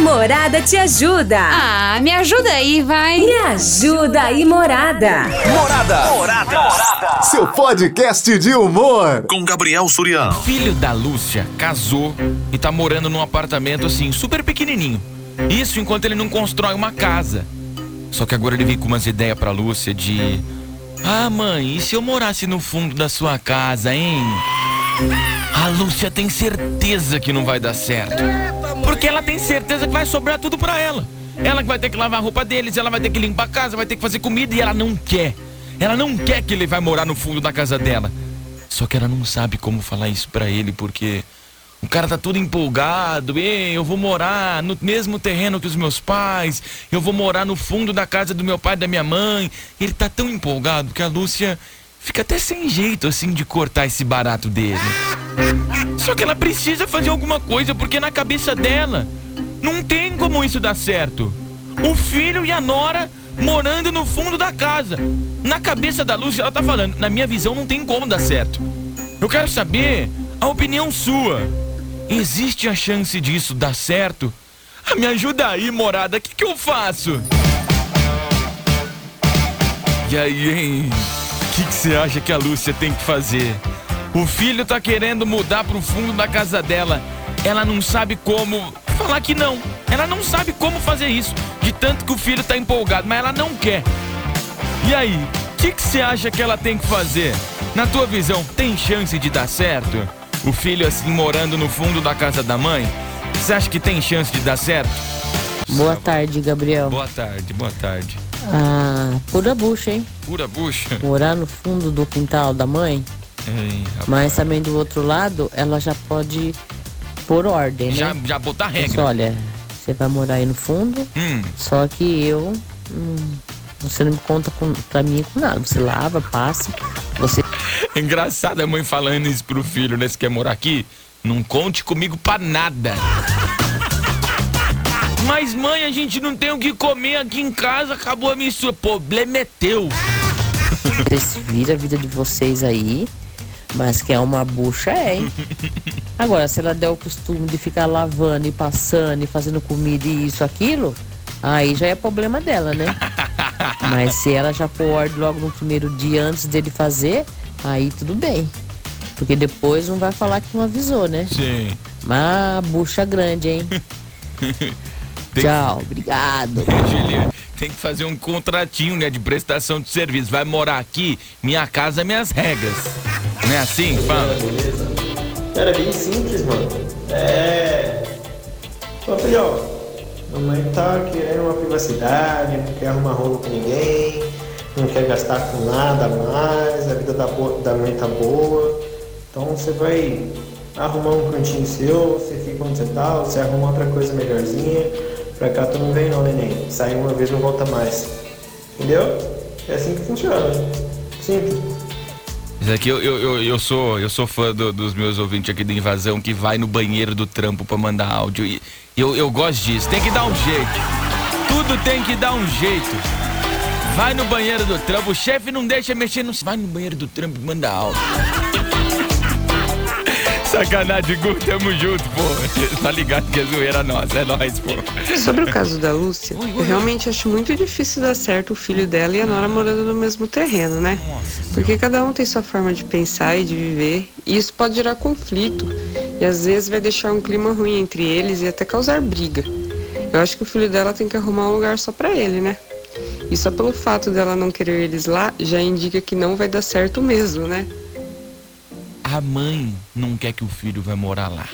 Morada te ajuda. Ah, me ajuda aí, vai. Me ajuda aí, Morada. Morada. Morada. Morada. Seu podcast de humor. Com Gabriel Suriano. Filho da Lúcia casou e tá morando num apartamento assim, super pequenininho. Isso enquanto ele não constrói uma casa. Só que agora ele vem com umas ideias pra Lúcia de. Ah, mãe, e se eu morasse no fundo da sua casa, hein? A Lúcia tem certeza que não vai dar certo. Porque ela tem certeza que vai sobrar tudo pra ela. Ela que vai ter que lavar a roupa deles, ela vai ter que limpar a casa, vai ter que fazer comida e ela não quer. Ela não quer que ele vai morar no fundo da casa dela. Só que ela não sabe como falar isso pra ele porque o cara tá todo empolgado. Ei, eu vou morar no mesmo terreno que os meus pais. Eu vou morar no fundo da casa do meu pai e da minha mãe. Ele tá tão empolgado que a Lúcia fica até sem jeito assim de cortar esse barato dele. Só que ela precisa fazer alguma coisa porque na cabeça dela não tem como isso dar certo. O filho e a nora morando no fundo da casa. Na cabeça da Lúcia, ela tá falando, na minha visão não tem como dar certo. Eu quero saber a opinião sua. Existe a chance disso dar certo? Ah, me ajuda aí, morada, o que, que eu faço? E aí, hein? O que, que você acha que a Lúcia tem que fazer? O filho tá querendo mudar pro fundo da casa dela. Ela não sabe como falar que não. Ela não sabe como fazer isso. De tanto que o filho tá empolgado, mas ela não quer. E aí, o que, que você acha que ela tem que fazer? Na tua visão, tem chance de dar certo? O filho assim morando no fundo da casa da mãe? Você acha que tem chance de dar certo? Boa tarde, Gabriel. Boa tarde, boa tarde. Ah, pura bucha, hein? Pura bucha. Morar no fundo do quintal da mãe. Ei. Mas também do outro lado, ela já pode pôr ordem, né? já, já botar regra. olha, você vai morar aí no fundo, Hum, só que eu. hum, você não me conta com, pra mim com nada. Você lava, passa. Você engraçado a mãe falando isso pro filho, né? Você quer morar aqui? Não conte comigo pra nada. Mas mãe, a gente não tem o que comer aqui em casa, acabou a missão. Problema é teu. Vocês viram a vida de vocês aí, mas que é uma bucha, é, hein? Agora, se ela der o costume de ficar lavando e passando e fazendo comida e isso, aquilo, aí já é problema dela, né? Mas se ela já pôr ordem logo no primeiro dia antes dele fazer, aí tudo bem. Porque depois não vai falar que não avisou, né? Sim. Mas bucha grande, hein? Tem- Tchau, obrigado. Julia, tem que fazer um contratinho, né, de prestação de serviço. Vai morar aqui, minha casa, minhas regras. Não é assim? Fala. Era bem simples, mano. É. Ô filhão, mamãe tá querendo uma privacidade, não quer arrumar rolo com ninguém, não quer gastar com nada a mais, a vida da, bo- da mãe tá boa. Então você vai arrumar um cantinho seu, você fica onde você tá, você arruma outra coisa melhorzinha. Pra cá tu não vem não, neném. Sai uma vez não volta mais. Entendeu? É assim que funciona. Simples. Isso aqui eu, eu, eu, eu sou, eu sou fã do- dos meus ouvintes aqui da invasão que vai no banheiro do trampo pra mandar áudio. E eu, eu gosto disso. Tem que dar um jeito. Tudo tem que dar um jeito. Vai no banheiro do trampo. O chefe não deixa mexer. Não... Vai no banheiro do trampo e manda áudio. Sacanagem, Gu, tamo junto, pô. Tá ligado que é zoeira nossa, é nóis, pô. Sobre o caso da Lúcia, eu realmente acho muito difícil dar certo o filho dela e a Nora morando no mesmo terreno, né? Porque cada um tem sua forma de pensar e de viver, e isso pode gerar conflito, e às vezes vai deixar um clima ruim entre eles e até causar briga. Eu acho que o filho dela tem que arrumar um lugar só pra ele, né? E só pelo fato dela não querer eles lá, já indica que não vai dar certo mesmo, né? A mãe não quer que o filho vai morar lá.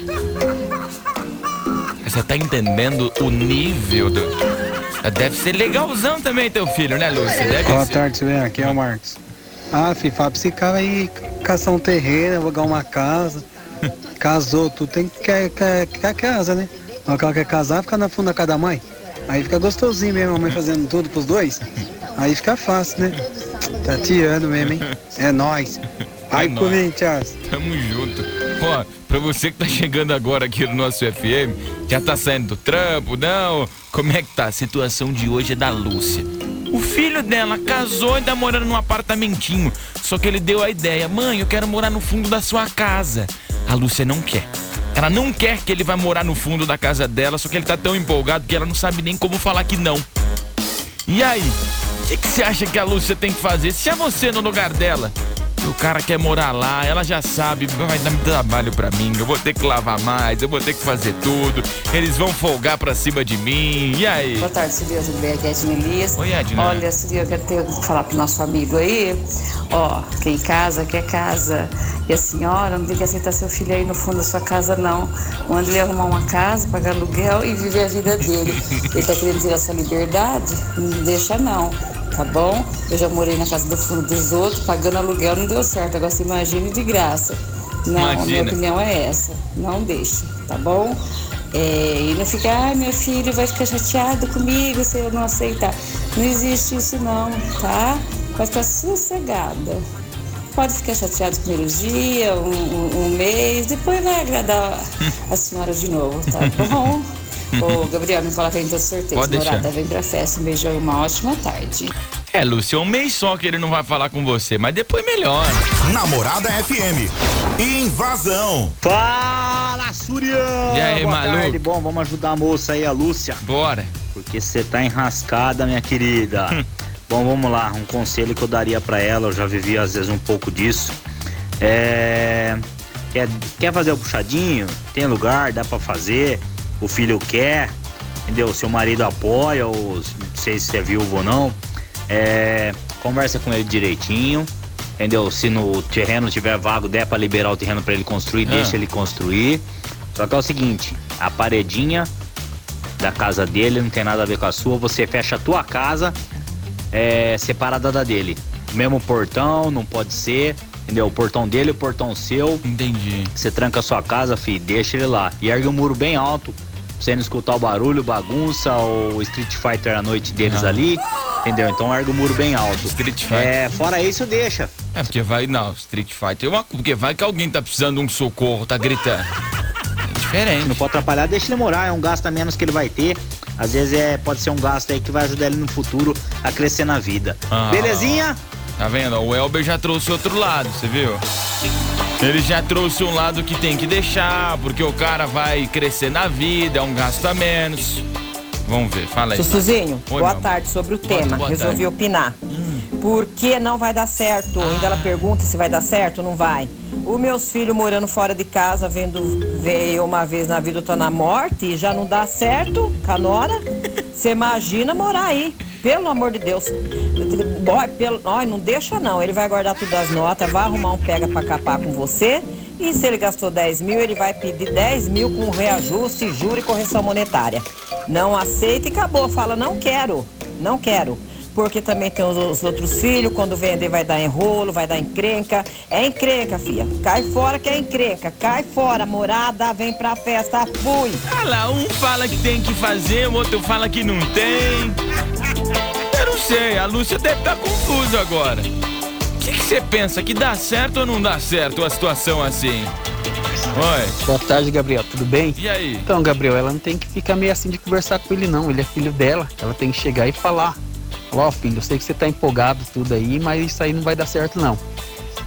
Você tá entendendo o nível do. Deve ser legalzão também teu filho, né, Lúcia? Deve Boa ser. tarde, Silvia. Aqui é o Marcos. Ah, filho, fala pra esse cara aí caçar um terreno, alugar uma casa. Casou, tu tem que quer, quer, quer casa, né? Mas o cara quer casar, fica na fundo da casa da mãe. Aí fica gostosinho mesmo, a mãe fazendo tudo pros dois. Aí fica fácil, né? Tá tirando mesmo, hein? É nóis. Ai, É. Corinthians. Tamo junto. Ó, pra você que tá chegando agora aqui no nosso FM, já tá saindo do trampo, não? Como é que tá? A situação de hoje é da Lúcia. O filho dela casou e tá morando num apartamentinho. Só que ele deu a ideia: mãe, eu quero morar no fundo da sua casa. A Lúcia não quer. Ela não quer que ele vá morar no fundo da casa dela, só que ele tá tão empolgado que ela não sabe nem como falar que não. E aí? O que, que você acha que a Lúcia tem que fazer? Se é você no lugar dela, o cara quer morar lá, ela já sabe, vai dar trabalho pra mim, eu vou ter que lavar mais, eu vou ter que fazer tudo, eles vão folgar pra cima de mim, e aí? Boa tarde, Silvia Júlia, aqui é Edna Elias. Oi, Edna. Olha, Silvia, eu quero ter, falar pro nosso amigo aí, ó, quem casa, quer casa. E a senhora não tem que aceitar seu filho aí no fundo da sua casa, não. Manda ele arrumar uma casa, pagar aluguel e viver a vida dele. Ele tá querendo tirar sua liberdade? Não deixa, não tá bom? Eu já morei na casa do fundo dos outros, pagando aluguel não deu certo. Agora você imagine de graça. Não, Imagina. a minha opinião é essa. Não deixe, tá bom? É, e não fica, ai meu filho vai ficar chateado comigo se eu não aceitar. Não existe isso não, tá? Vai ficar sossegada. Pode ficar chateado os primeiros dias, um, um- um mês, depois vai agradar a senhora de novo, tá bom? Ô, Gabriel, me coloca aí em todos os sorteios. Pode deixar. Morada, vem pra festa. Um beijão e uma ótima tarde. É, Lúcia, um mês só que ele não vai falar com você, mas depois melhora. Namorada FM. Invasão. Fala, Surião! E aí, Boa maluco? tarde. Bom, vamos ajudar a moça aí, a Lúcia. Bora. Porque você tá enrascada, minha querida. Bom, vamos lá. Um conselho que eu daria pra ela, eu já vivi às vezes um pouco disso. É. Quer, quer fazer o puxadinho? Tem lugar, dá pra fazer. O filho quer, entendeu? Seu marido apoia, ou não sei se é viúvo ou não. É. Conversa com ele direitinho. Entendeu? Se no terreno tiver vago, der pra liberar o terreno pra ele construir, Ah. deixa ele construir. Só que é o seguinte, a paredinha da casa dele não tem nada a ver com a sua, você fecha a tua casa é, separada da dele. Mesmo portão, não pode ser, entendeu? O portão dele, o portão seu. Entendi. Você tranca a sua casa, fi, deixa ele lá. E ergue um muro bem alto, pra você não escutar o barulho, bagunça, o Street Fighter à noite deles Ah. ali, entendeu? Então ergue o muro bem alto. Street Fighter. É, fora isso, deixa. É, porque vai, não, Street Fighter uma porque vai que alguém tá precisando de um socorro, tá gritando. É diferente. Não pode atrapalhar, deixa ele morar, é um gasto a menos que ele vai ter. Às vezes é, pode ser um gasto aí que vai ajudar ele no futuro a crescer na vida. Ah. Belezinha? Tá vendo? O Elber já trouxe outro lado, você viu? Ele já trouxe um lado que tem que deixar, porque o cara vai crescer na vida, é um gasto a menos. Vamos ver, fala aí. Sussuzinho, Oi, boa tarde sobre o Boa- tema. boa Resolvi tarde. opinar. Por que não vai dar certo? Ainda ela pergunta se vai dar certo, não vai. Os meus filhos morando fora de casa, vendo veio uma vez na vida, tô na morte, e já não dá certo, canora. Você imagina morar aí, pelo amor de Deus. Ó, pelo, ó, não deixa não, ele vai guardar tudo as notas, vai arrumar um pega pra capar com você. E se ele gastou 10 mil, ele vai pedir 10 mil com reajuste, juro e correção monetária. Não aceita e acabou. Fala, não quero, não quero. Porque também tem os, os outros filhos, quando vender vai dar enrolo, vai dar encrenca. É encrenca, filha. Cai fora que é encrenca. Cai fora, morada, vem pra festa, fui. Ah lá, um fala que tem que fazer, o outro fala que não tem. Não sei, a Lúcia deve estar confusa agora. O que você pensa? Que dá certo ou não dá certo uma situação assim? Oi. Boa tarde, Gabriel. Tudo bem? E aí? Então, Gabriel, ela não tem que ficar meio assim de conversar com ele, não. Ele é filho dela. Ela tem que chegar e falar. Ó, filho, eu sei que você tá empolgado tudo aí, mas isso aí não vai dar certo, não.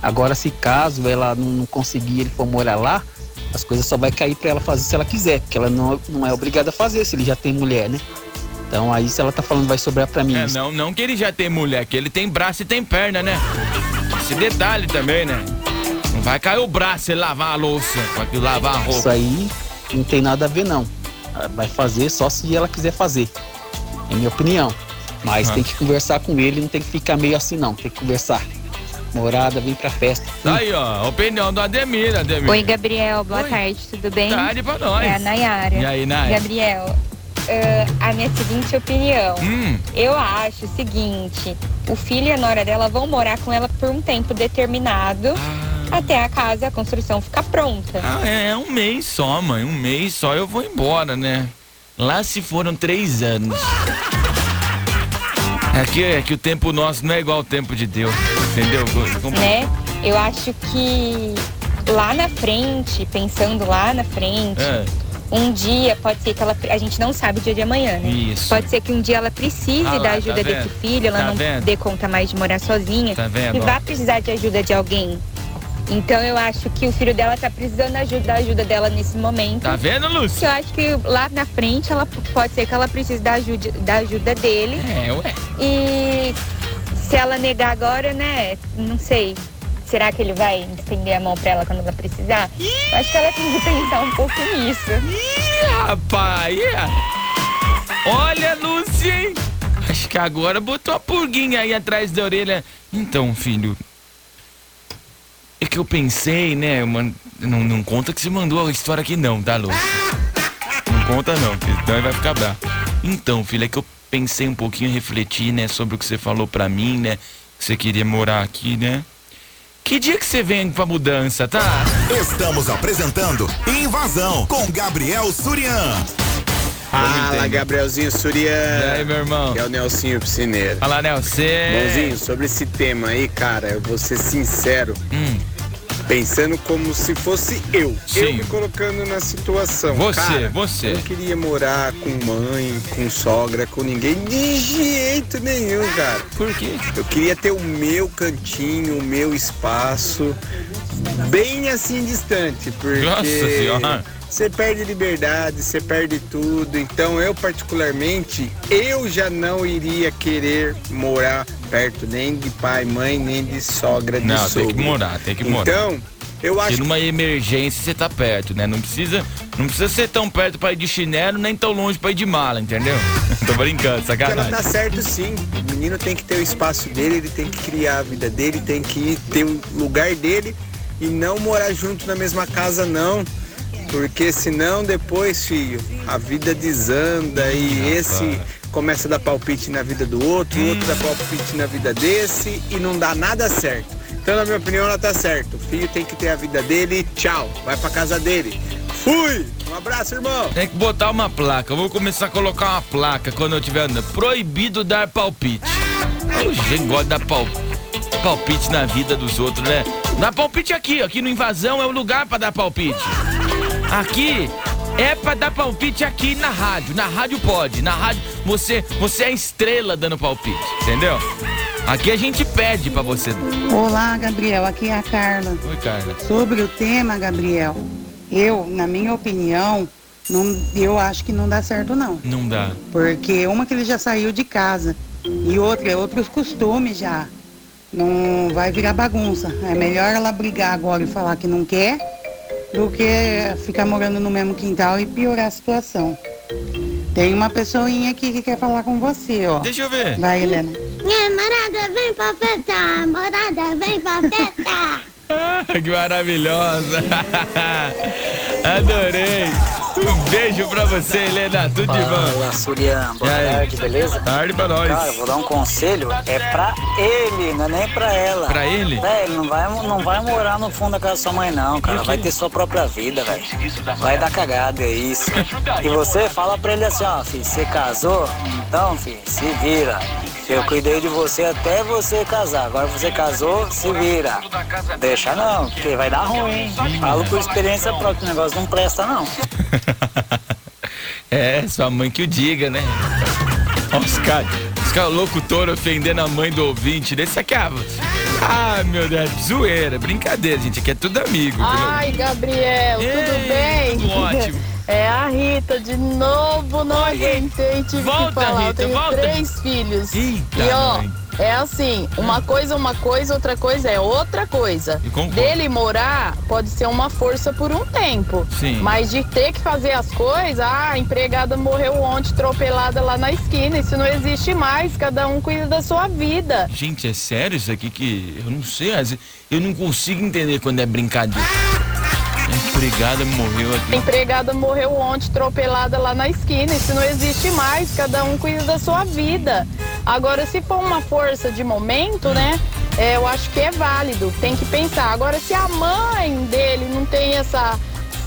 Agora, se caso ela não, conseguir, ele for morar lá, as coisas só vai cair pra ela fazer se ela quiser, porque ela não, não é obrigada a fazer se ele já tem mulher, né? Então aí se ela tá falando vai sobrar pra mim. É, não, não que ele já tem mulher, que ele tem braço e tem perna, né? Esse detalhe também, né? Não vai cair o braço e lavar a louça, vai lavar a roupa. Isso aí não tem nada a ver, não. Ela vai fazer só se ela quiser fazer. É minha opinião. Mas Ah. tem que conversar com ele, não tem que ficar meio assim, não. Tem que conversar. Morada, vem pra festa. Tá aí, ó, opinião do Ademir, Ademir. Oi, Gabriel, boa tarde, tudo bem? Tarde pra nós. É a Nayara. E aí, Nayara? Gabriel, ah, a minha seguinte opinião. Hum. Eu acho o seguinte: o filho e a nora dela vão morar com ela por um tempo determinado até a casa, a construção ficar pronta. Ah, é, é um mês só, mãe. Um mês só eu vou embora, né? Lá se foram três anos. É que, é que o tempo nosso não é igual ao tempo de Deus, entendeu? Com- né? Eu acho que lá na frente, pensando lá na frente, É. um dia pode ser que ela. A gente não sabe o dia de amanhã, né? Isso. Pode ser que um dia ela precise Ah lá, da tá ajuda vendo? desse filho, ela Tá não vendo? dê conta mais de morar sozinha. Tá vendo, E vai precisar de ajuda de alguém Então eu acho que o filho dela tá precisando ajuda, da ajuda dela nesse momento. Tá vendo, Lúcia? Eu acho que lá na frente ela pode ser que ela precise da ajuda, da ajuda dele. É, ué. E se ela negar agora, né? Não sei. Será que ele vai estender a mão pra ela quando ela precisar? Eu acho que ela tem que pensar um pouco nisso. Ih, rapaz! Olha, Lúcia, hein? Acho que agora botou a purguinha aí atrás da orelha. Então, filho. É que eu pensei, né? Mano, não, não conta que você mandou a história aqui não, tá, Lúcia? Não conta não, senão ele vai ficar bravo. Então, filho, é que eu pensei um pouquinho, refleti, né, sobre o que você falou pra mim, né? Que você queria morar aqui, né? Que dia que você vem pra mudança, tá? Estamos apresentando Invasão com Gabriel Surian. Fala, Gabrielzinho Surian. E aí, meu irmão? Que é o Nelsinho Piscineiro. Fala, Nelson. Bonzinho, sobre esse tema aí, cara, eu vou ser sincero. Hum. Pensando como se fosse eu. Sim. Eu me colocando na situação. Você, cara, você. Eu não queria morar com mãe, com sogra, com ninguém de jeito nenhum, cara. Por quê? Eu queria ter o meu cantinho, o meu espaço, bem assim distante, porque. Nossa Senhora. Você perde liberdade, você perde tudo. Então eu particularmente, eu já não iria querer morar perto nem de pai, mãe, nem de sogra, de Não, sogro. tem que morar, tem que morar. Então, eu acho Porque numa emergência você tá perto, né? Não precisa, não precisa ser tão perto pra ir de chinelo, nem tão longe pra ir de mala, entendeu? Tô brincando, que ela sacanagem. tá certo sim. O menino tem que ter o espaço dele, ele tem que criar a vida dele, tem que ter o lugar dele e não morar junto na mesma casa não. Porque senão depois, filho, a vida desanda e esse começa a dar palpite na vida do outro, o outro dá palpite na vida desse e não dá nada certo. Então, na minha opinião, ela tá certo. O filho tem que ter a vida dele, tchau, vai pra casa dele. Fui! Um abraço, irmão! Tem que botar uma placa. Eu vou começar a colocar uma placa quando eu estiver andando. Proibido dar palpite. O gente gosta de dar pal- palpite na vida dos outros, né? Dá palpite aqui, aqui no Invasão é o lugar pra dar palpite. Aqui é pra dar palpite aqui na rádio. Na rádio pode. Na rádio você, você é a estrela dando palpite, entendeu? Aqui a gente pede pra você. Olá, Gabriel. Aqui é a Carla. Oi, Carla. Sobre o tema, Gabriel, eu, na minha opinião, não, eu acho que não dá certo não. Não dá. Porque uma que ele já saiu de casa e outra é outros costumes já. Não vai virar bagunça. É melhor ela brigar agora e falar que não quer do que ficar morando no mesmo quintal e piorar a situação. Tem uma pessoinha aqui que quer falar com você, ó. Deixa eu ver. Vai, Helena. Minha morada vem pra festa, morada vem pra festa. que maravilhosa! Adorei! Um beijo pra você, Helena. Tudo de bom. Fala, Surian. Boa tarde, beleza? Tarde pra nós. Cara, vou dar um conselho. É pra ele, não é nem pra ela. Pra ele? Velho, não vai, não vai morar no fundo da casa da sua mãe, não, cara. Vai ter sua própria vida, velho. Vai dar cagada, é isso. E você fala pra ele assim, ó, filho, você casou? Então, filho, se vira. Eu cuidei de você até você casar. Agora você casou, se vira. Deixa não, porque vai dar ruim. Falo por experiência própria, o negócio não presta, não. É, sua mãe que o diga, né? Ó, os caras, os caras locutor ofendendo a mãe do ouvinte. Desse aqui, ah, ah, meu Deus, zoeira, brincadeira, gente. Aqui é tudo amigo. viu? Ai, Gabriel, tudo bem? tudo ótimo. É a Rita, de novo, não aguentei, tive Volta, que falar. Rita, eu tenho volta. três filhos. Eita, e ó, mãe. É assim, uma coisa é uma coisa, outra coisa é outra coisa. Dele morar pode ser uma força por um tempo. Sim. Mas de ter que fazer as coisas, ah, a empregada morreu ontem, atropelada lá na esquina. Isso não existe mais, cada um cuida da sua vida. Gente, é sério isso aqui que eu não sei, eu não consigo entender quando é brincadeira. A empregada morreu A aqui. empregada morreu ontem, atropelada lá na esquina. Isso não existe mais. Cada um cuida da sua vida. Agora, se for uma força de momento, né? é, eu acho que é válido. Tem que pensar. Agora, se a mãe dele não tem essa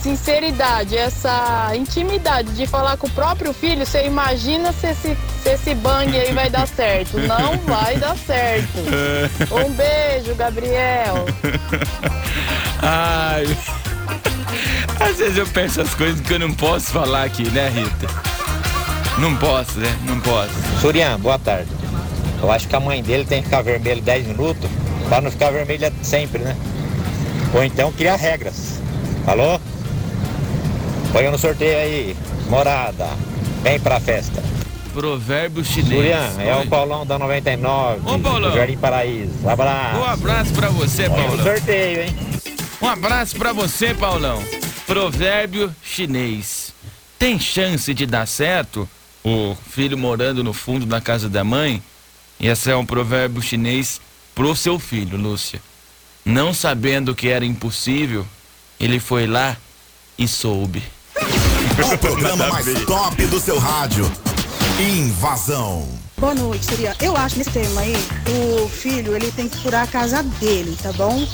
sinceridade, essa intimidade de falar com o próprio filho, você imagina se esse, se esse bang aí vai dar certo. Não vai dar certo. Um beijo, Gabriel. Ai. Às vezes eu penso as coisas que eu não posso falar aqui, né, Rita? Não posso, né? Não posso. Surian, boa tarde. Eu acho que a mãe dele tem que ficar vermelha 10 minutos para não ficar vermelha sempre, né? Ou então criar regras. Alô? Põe no sorteio aí. Morada. Vem pra festa. Provérbio chinês. Julian, é o Paulão da 99. Ô, Paulão. Jardim Paraíso. Abraço. Um abraço pra você, Põe Paulão. sorteio, hein? Um abraço pra você, Paulão. Provérbio chinês. Tem chance de dar certo? O filho morando no fundo da casa da mãe? E esse é um provérbio chinês pro seu filho, Lúcia. Não sabendo que era impossível, ele foi lá e soube. O programa mais top do seu rádio. Invasão. Boa noite, seria. Eu acho nesse tema aí, o filho, ele tem que furar a casa dele, tá bom?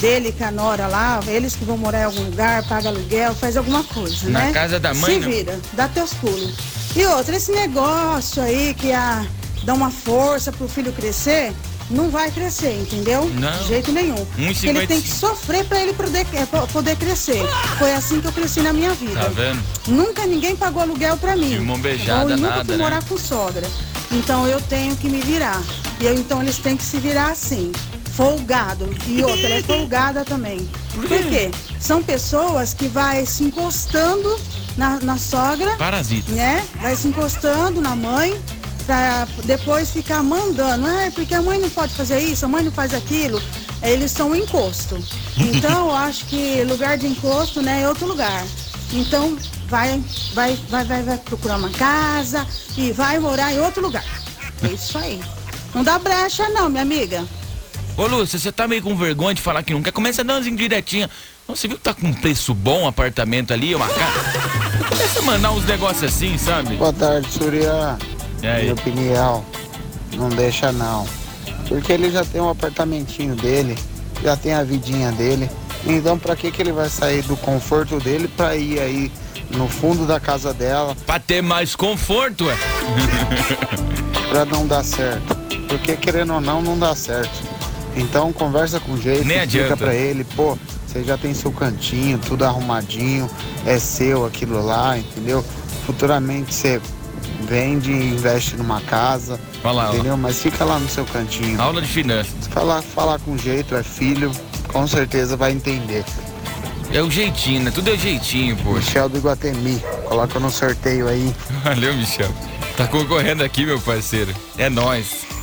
Dele com a nora lá, eles que vão morar em algum lugar, paga aluguel, faz alguma coisa, Na né? casa da mãe, Se não. vira, dá teus pulos. E outra, esse negócio aí que a, dá uma força pro filho crescer, não vai crescer, entendeu? Não. De jeito nenhum. Um e ele tem que 55. sofrer pra ele poder, é, poder crescer. Foi assim que eu cresci na minha vida. Tá vendo? Nunca ninguém pagou aluguel pra mim. De mão beijada, Ou nunca nada, fui né? morar com sogra. Então eu tenho que me virar. E eu, então eles têm que se virar assim. Folgado. E outra, ela é folgada também. Por quê? São pessoas que vai se encostando na, na sogra. Parasita. Né? Vai se encostando na mãe. Pra depois ficar mandando. Ah, porque a mãe não pode fazer isso, a mãe não faz aquilo. Eles são um encosto. Então eu acho que lugar de encosto, né, é outro lugar. Então vai, vai, vai, vai, vai procurar uma casa e vai morar em outro lugar. É isso aí. Não dá brecha não, minha amiga. Ô, Lúcia, você tá meio com vergonha de falar que não quer? Começa umas indiretinhas. Você viu que tá com um preço bom um apartamento ali, uma casa? Começa a mandar uns negócios assim, sabe? Boa tarde, Surya. Aí? Minha opinião, não deixa não. Porque ele já tem um apartamentinho dele, já tem a vidinha dele. Então pra que que ele vai sair do conforto dele pra ir aí no fundo da casa dela? Pra ter mais conforto, é? pra não dar certo. Porque querendo ou não, não dá certo. Então conversa com jeito, Nem explica adianta. pra ele, pô, você já tem seu cantinho, tudo arrumadinho, é seu aquilo lá, entendeu? Futuramente você vende e investe numa casa, lá, entendeu? Mas fica lá no seu cantinho. Aula de finanças. Falar, falar com jeito, é filho, com certeza vai entender. É o jeitinho, né? Tudo é jeitinho, poxa. Michel do Iguatemi, coloca no sorteio aí. Valeu, Michel. Tá concorrendo aqui, meu parceiro. É nóis.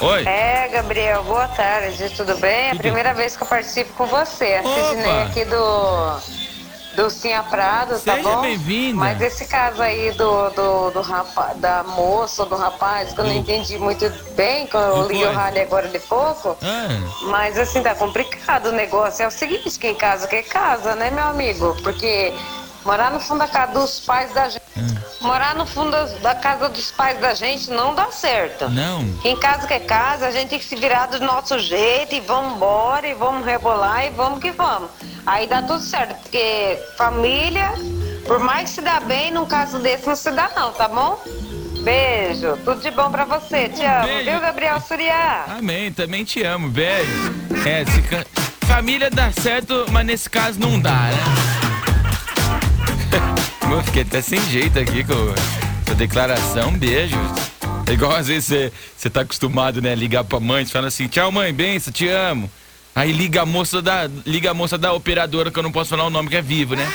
Oi. É, Gabriel, boa tarde, tudo bem? É a primeira vez que eu participo com você. A Sidney aqui do, do Cinha Prado, tá Seja bom? bem-vinda. Mas esse caso aí do, do, do rapaz, da moça do rapaz, que eu não entendi muito bem, que eu liguei o rádio agora de pouco. Ah, Mas assim, tá complicado o negócio. É o seguinte, quem casa quer casa, né, meu amigo? Porque morar no fundo da casa dos pais da gente. Morar no fundo da casa dos pais da gente não dá certo. não. Quem casa quer casa, a gente tem que se virar do nosso jeito e vamos embora e vamos rebolar e vamos que vamos. Aí dá tudo certo, porque família, por mais que se dá bem, num caso desse não se dá não, tá bom? Beijo, tudo de bom pra você, te amo, beijo. viu, Gabriel Suriá? Amém, também te amo, beijo. É, se família dá certo, mas nesse caso não dá, né? Eu fiquei até sem jeito aqui com a declaração, beijo. É igual às vezes você, tá acostumado, né, ligar pra mãe, você fala assim, tchau mãe, benção, te amo. Aí liga a moça da, liga a moça da operadora, que eu não posso falar o nome, que é vivo, né?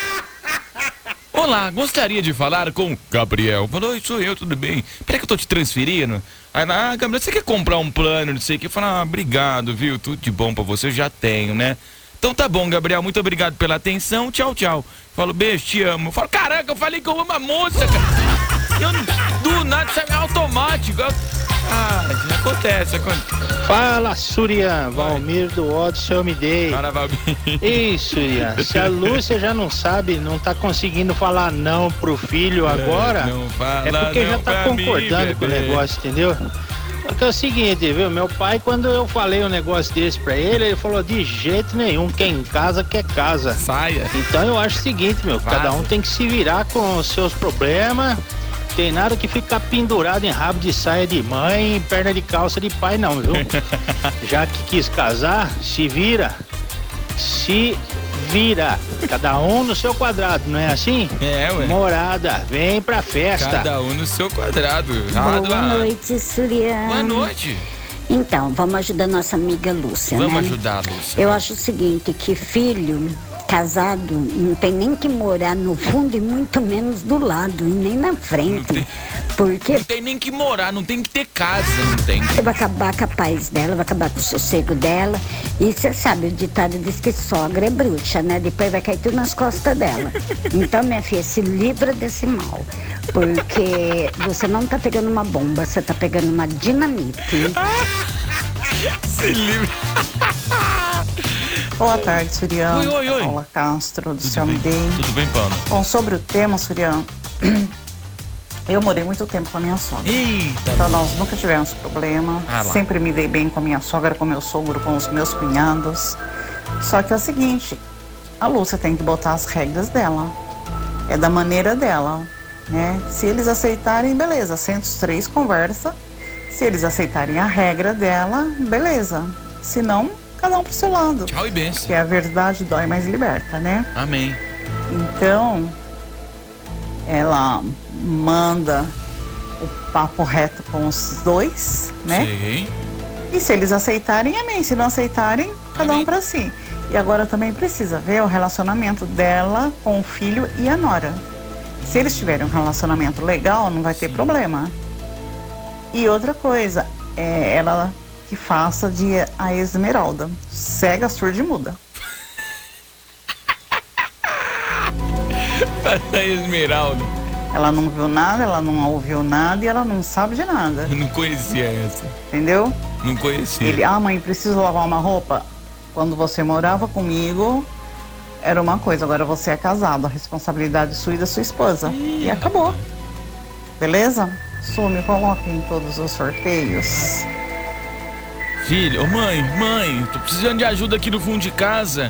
Olá, gostaria de falar com Gabriel. Falou, oi, sou eu, tudo bem? Peraí que eu tô te transferindo. Aí, ah, Gabriel, você quer comprar um plano, não sei o que? Eu ah, obrigado, viu? Tudo de bom pra você, eu já tenho, né? Então tá bom, Gabriel, muito obrigado pela atenção, tchau, tchau. Falo, beijo, te amo. Eu falo, caraca, eu falei que eu amo a moça, cara. Eu, do nada, isso é automático. Ah, acontece, acontece. Fala, Surian, Valmir do Odds, eu me dei. Fala, Valmir. Isso, Ian. Se a Lúcia já não sabe, não tá conseguindo falar não pro filho agora, não fala é porque já não tá pra mim, concordando com o negócio, entendeu? Porque é o seguinte, viu? Meu pai, quando eu falei um negócio desse pra ele, ele falou: de jeito nenhum, quem casa quer casa. Saia. Então eu acho o seguinte, meu, cada um tem que se virar com os seus problemas. Tem nada que ficar pendurado em rabo de saia de mãe perna de calça de pai, não, viu? Já que quis casar, se vira. Se vira. Cada um no seu quadrado, não é assim? É, ué. Morada, vem pra festa. Cada um no seu quadrado. Ah, Boa noite, Surian. Boa noite. Então, vamos ajudar nossa amiga Lúcia, Vamos né? ajudar, Lúcia. Eu acho o seguinte, que filho casado não tem nem que morar no fundo e muito menos do lado, e nem na frente. Porque Não tem nem que morar, não tem que ter casa, não tem. você vai acabar com a paz dela, vai acabar com o sossego dela. E você sabe, o ditado diz que sogra é bruxa, né? Depois vai cair tudo nas costas dela. Então, minha filha, se livra desse mal. Porque você não tá pegando uma bomba, você tá pegando uma dinamite. Se livra. Boa tarde, Suriano. Oi, oi, oi. Paula Castro, do Day. Tudo bem, Paulo? Bom, sobre o tema, Suriano, eu morei muito tempo com a minha sogra. Então nós nunca tivemos problema. Ah. Sempre me dei bem com a minha sogra, com meu sogro, com os meus cunhados. Só que é o seguinte, a Lúcia tem que botar as regras dela. É da maneira dela, né? Se eles aceitarem, beleza, senta os três, conversa. Se eles aceitarem a regra dela, beleza. Se não, cada um pro seu lado. Tchau e benção. Que a verdade dói, mas liberta, né? Amém. Então, ela manda o papo reto com os dois, né? Sim. E se eles aceitarem, amém. Se não aceitarem, cada um pra si. E agora também precisa ver o relacionamento dela com o filho e a nora. Se eles tiverem um relacionamento legal, não vai ter problema. E outra coisa, é ela que faça de a Esmeralda. Cega, surda e muda. Para Esmeralda. Ela não viu nada, ela não ouviu nada e ela não sabe de nada. Eu não conhecia essa. Entendeu? Não conhecia. Ele, ah, mãe, preciso lavar uma roupa. Quando você morava comigo, era uma coisa. Agora você é casado, a responsabilidade sua e da sua esposa. E acabou. Beleza? Su, me coloque em todos os sorteios. Filho, ô mãe, mãe, tô precisando de ajuda aqui no fundo de casa.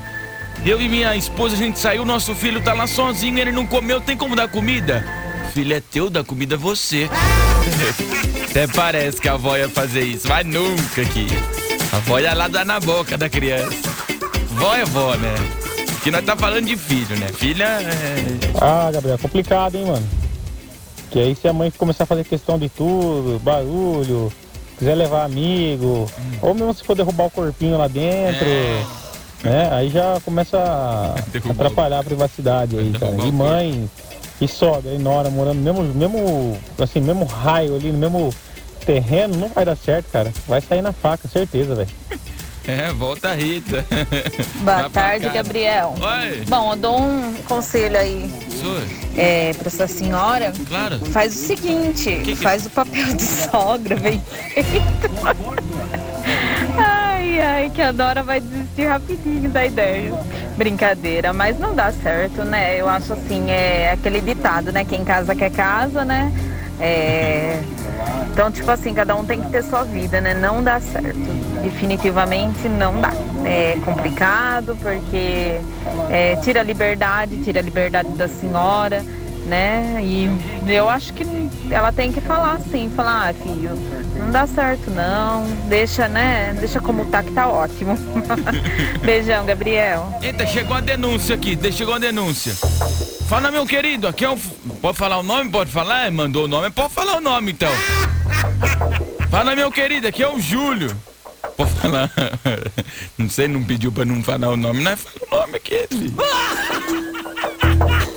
Eu e minha esposa, a gente saiu, nosso filho tá lá sozinho, ele não comeu, tem como dar comida? Filho, é teu, dá comida é você. Até parece que a avó ia fazer isso, mas nunca que. A avó ia lá dar na boca da criança. Vó é vó, né? Que nós tá falando de filho, né? Filha é. Ah, Gabriel, complicado, hein, mano? Que aí se a mãe começar a fazer questão de tudo, barulho, quiser levar amigo, ou mesmo se for derrubar o corpinho lá dentro, né? Aí já começa a atrapalhar a privacidade aí, cara. E mãe, e sogra, e nora morando no mesmo, mesmo, assim, mesmo raio ali, no mesmo terreno, não vai dar certo, cara. Vai sair na faca, certeza, velho. É, volta a Rita. Boa tarde. Gabriel. Oi. Bom, eu dou um conselho aí é, pra sua senhora. Claro. Faz o seguinte, faz o papel de sogra, bem feito. Ai, ai, que a Dora vai desistir rapidinho da ideia. Brincadeira, mas não dá certo, né? Eu acho assim, é aquele ditado, né? Quem casa quer casa, né? É... Então, tipo assim, cada um tem que ter sua vida, né? Não dá certo. Definitivamente não dá. É complicado porque é, tira a liberdade, tira a liberdade da senhora, né? E eu acho que ela tem que falar assim, falar, ah, filho, não dá certo não, deixa, né? Deixa como tá que tá ótimo. Beijão, Gabriel. Eita, chegou a denúncia aqui, chegou a denúncia. Fala, meu querido, aqui é um. Pode falar o nome? Pode falar? É, Mandou o nome, pode falar o nome então. Fala, meu querido, aqui é o Júlio. Pode falar. Não sei, não pediu pra não falar o nome, não é? Fala o nome aqui, filho.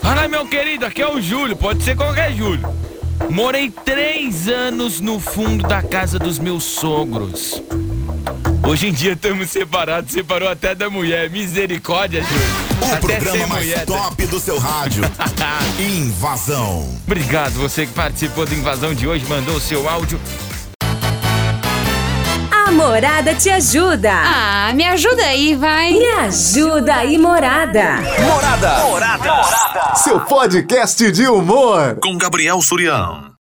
Fala, meu querido, aqui é o Júlio, pode ser qualquer Júlio. Morei três anos no fundo da casa dos meus sogros. Hoje em dia estamos separados, separou até da mulher. Misericórdia, Júlio. O Até programa mais mulher. top do seu rádio. Invasão. Obrigado você que participou da invasão de hoje, mandou o seu áudio. A Morada te ajuda. Ah, me ajuda aí, vai. Me ajuda aí, Morada. Morada. Morada. Seu podcast de humor. Com Gabriel Surião.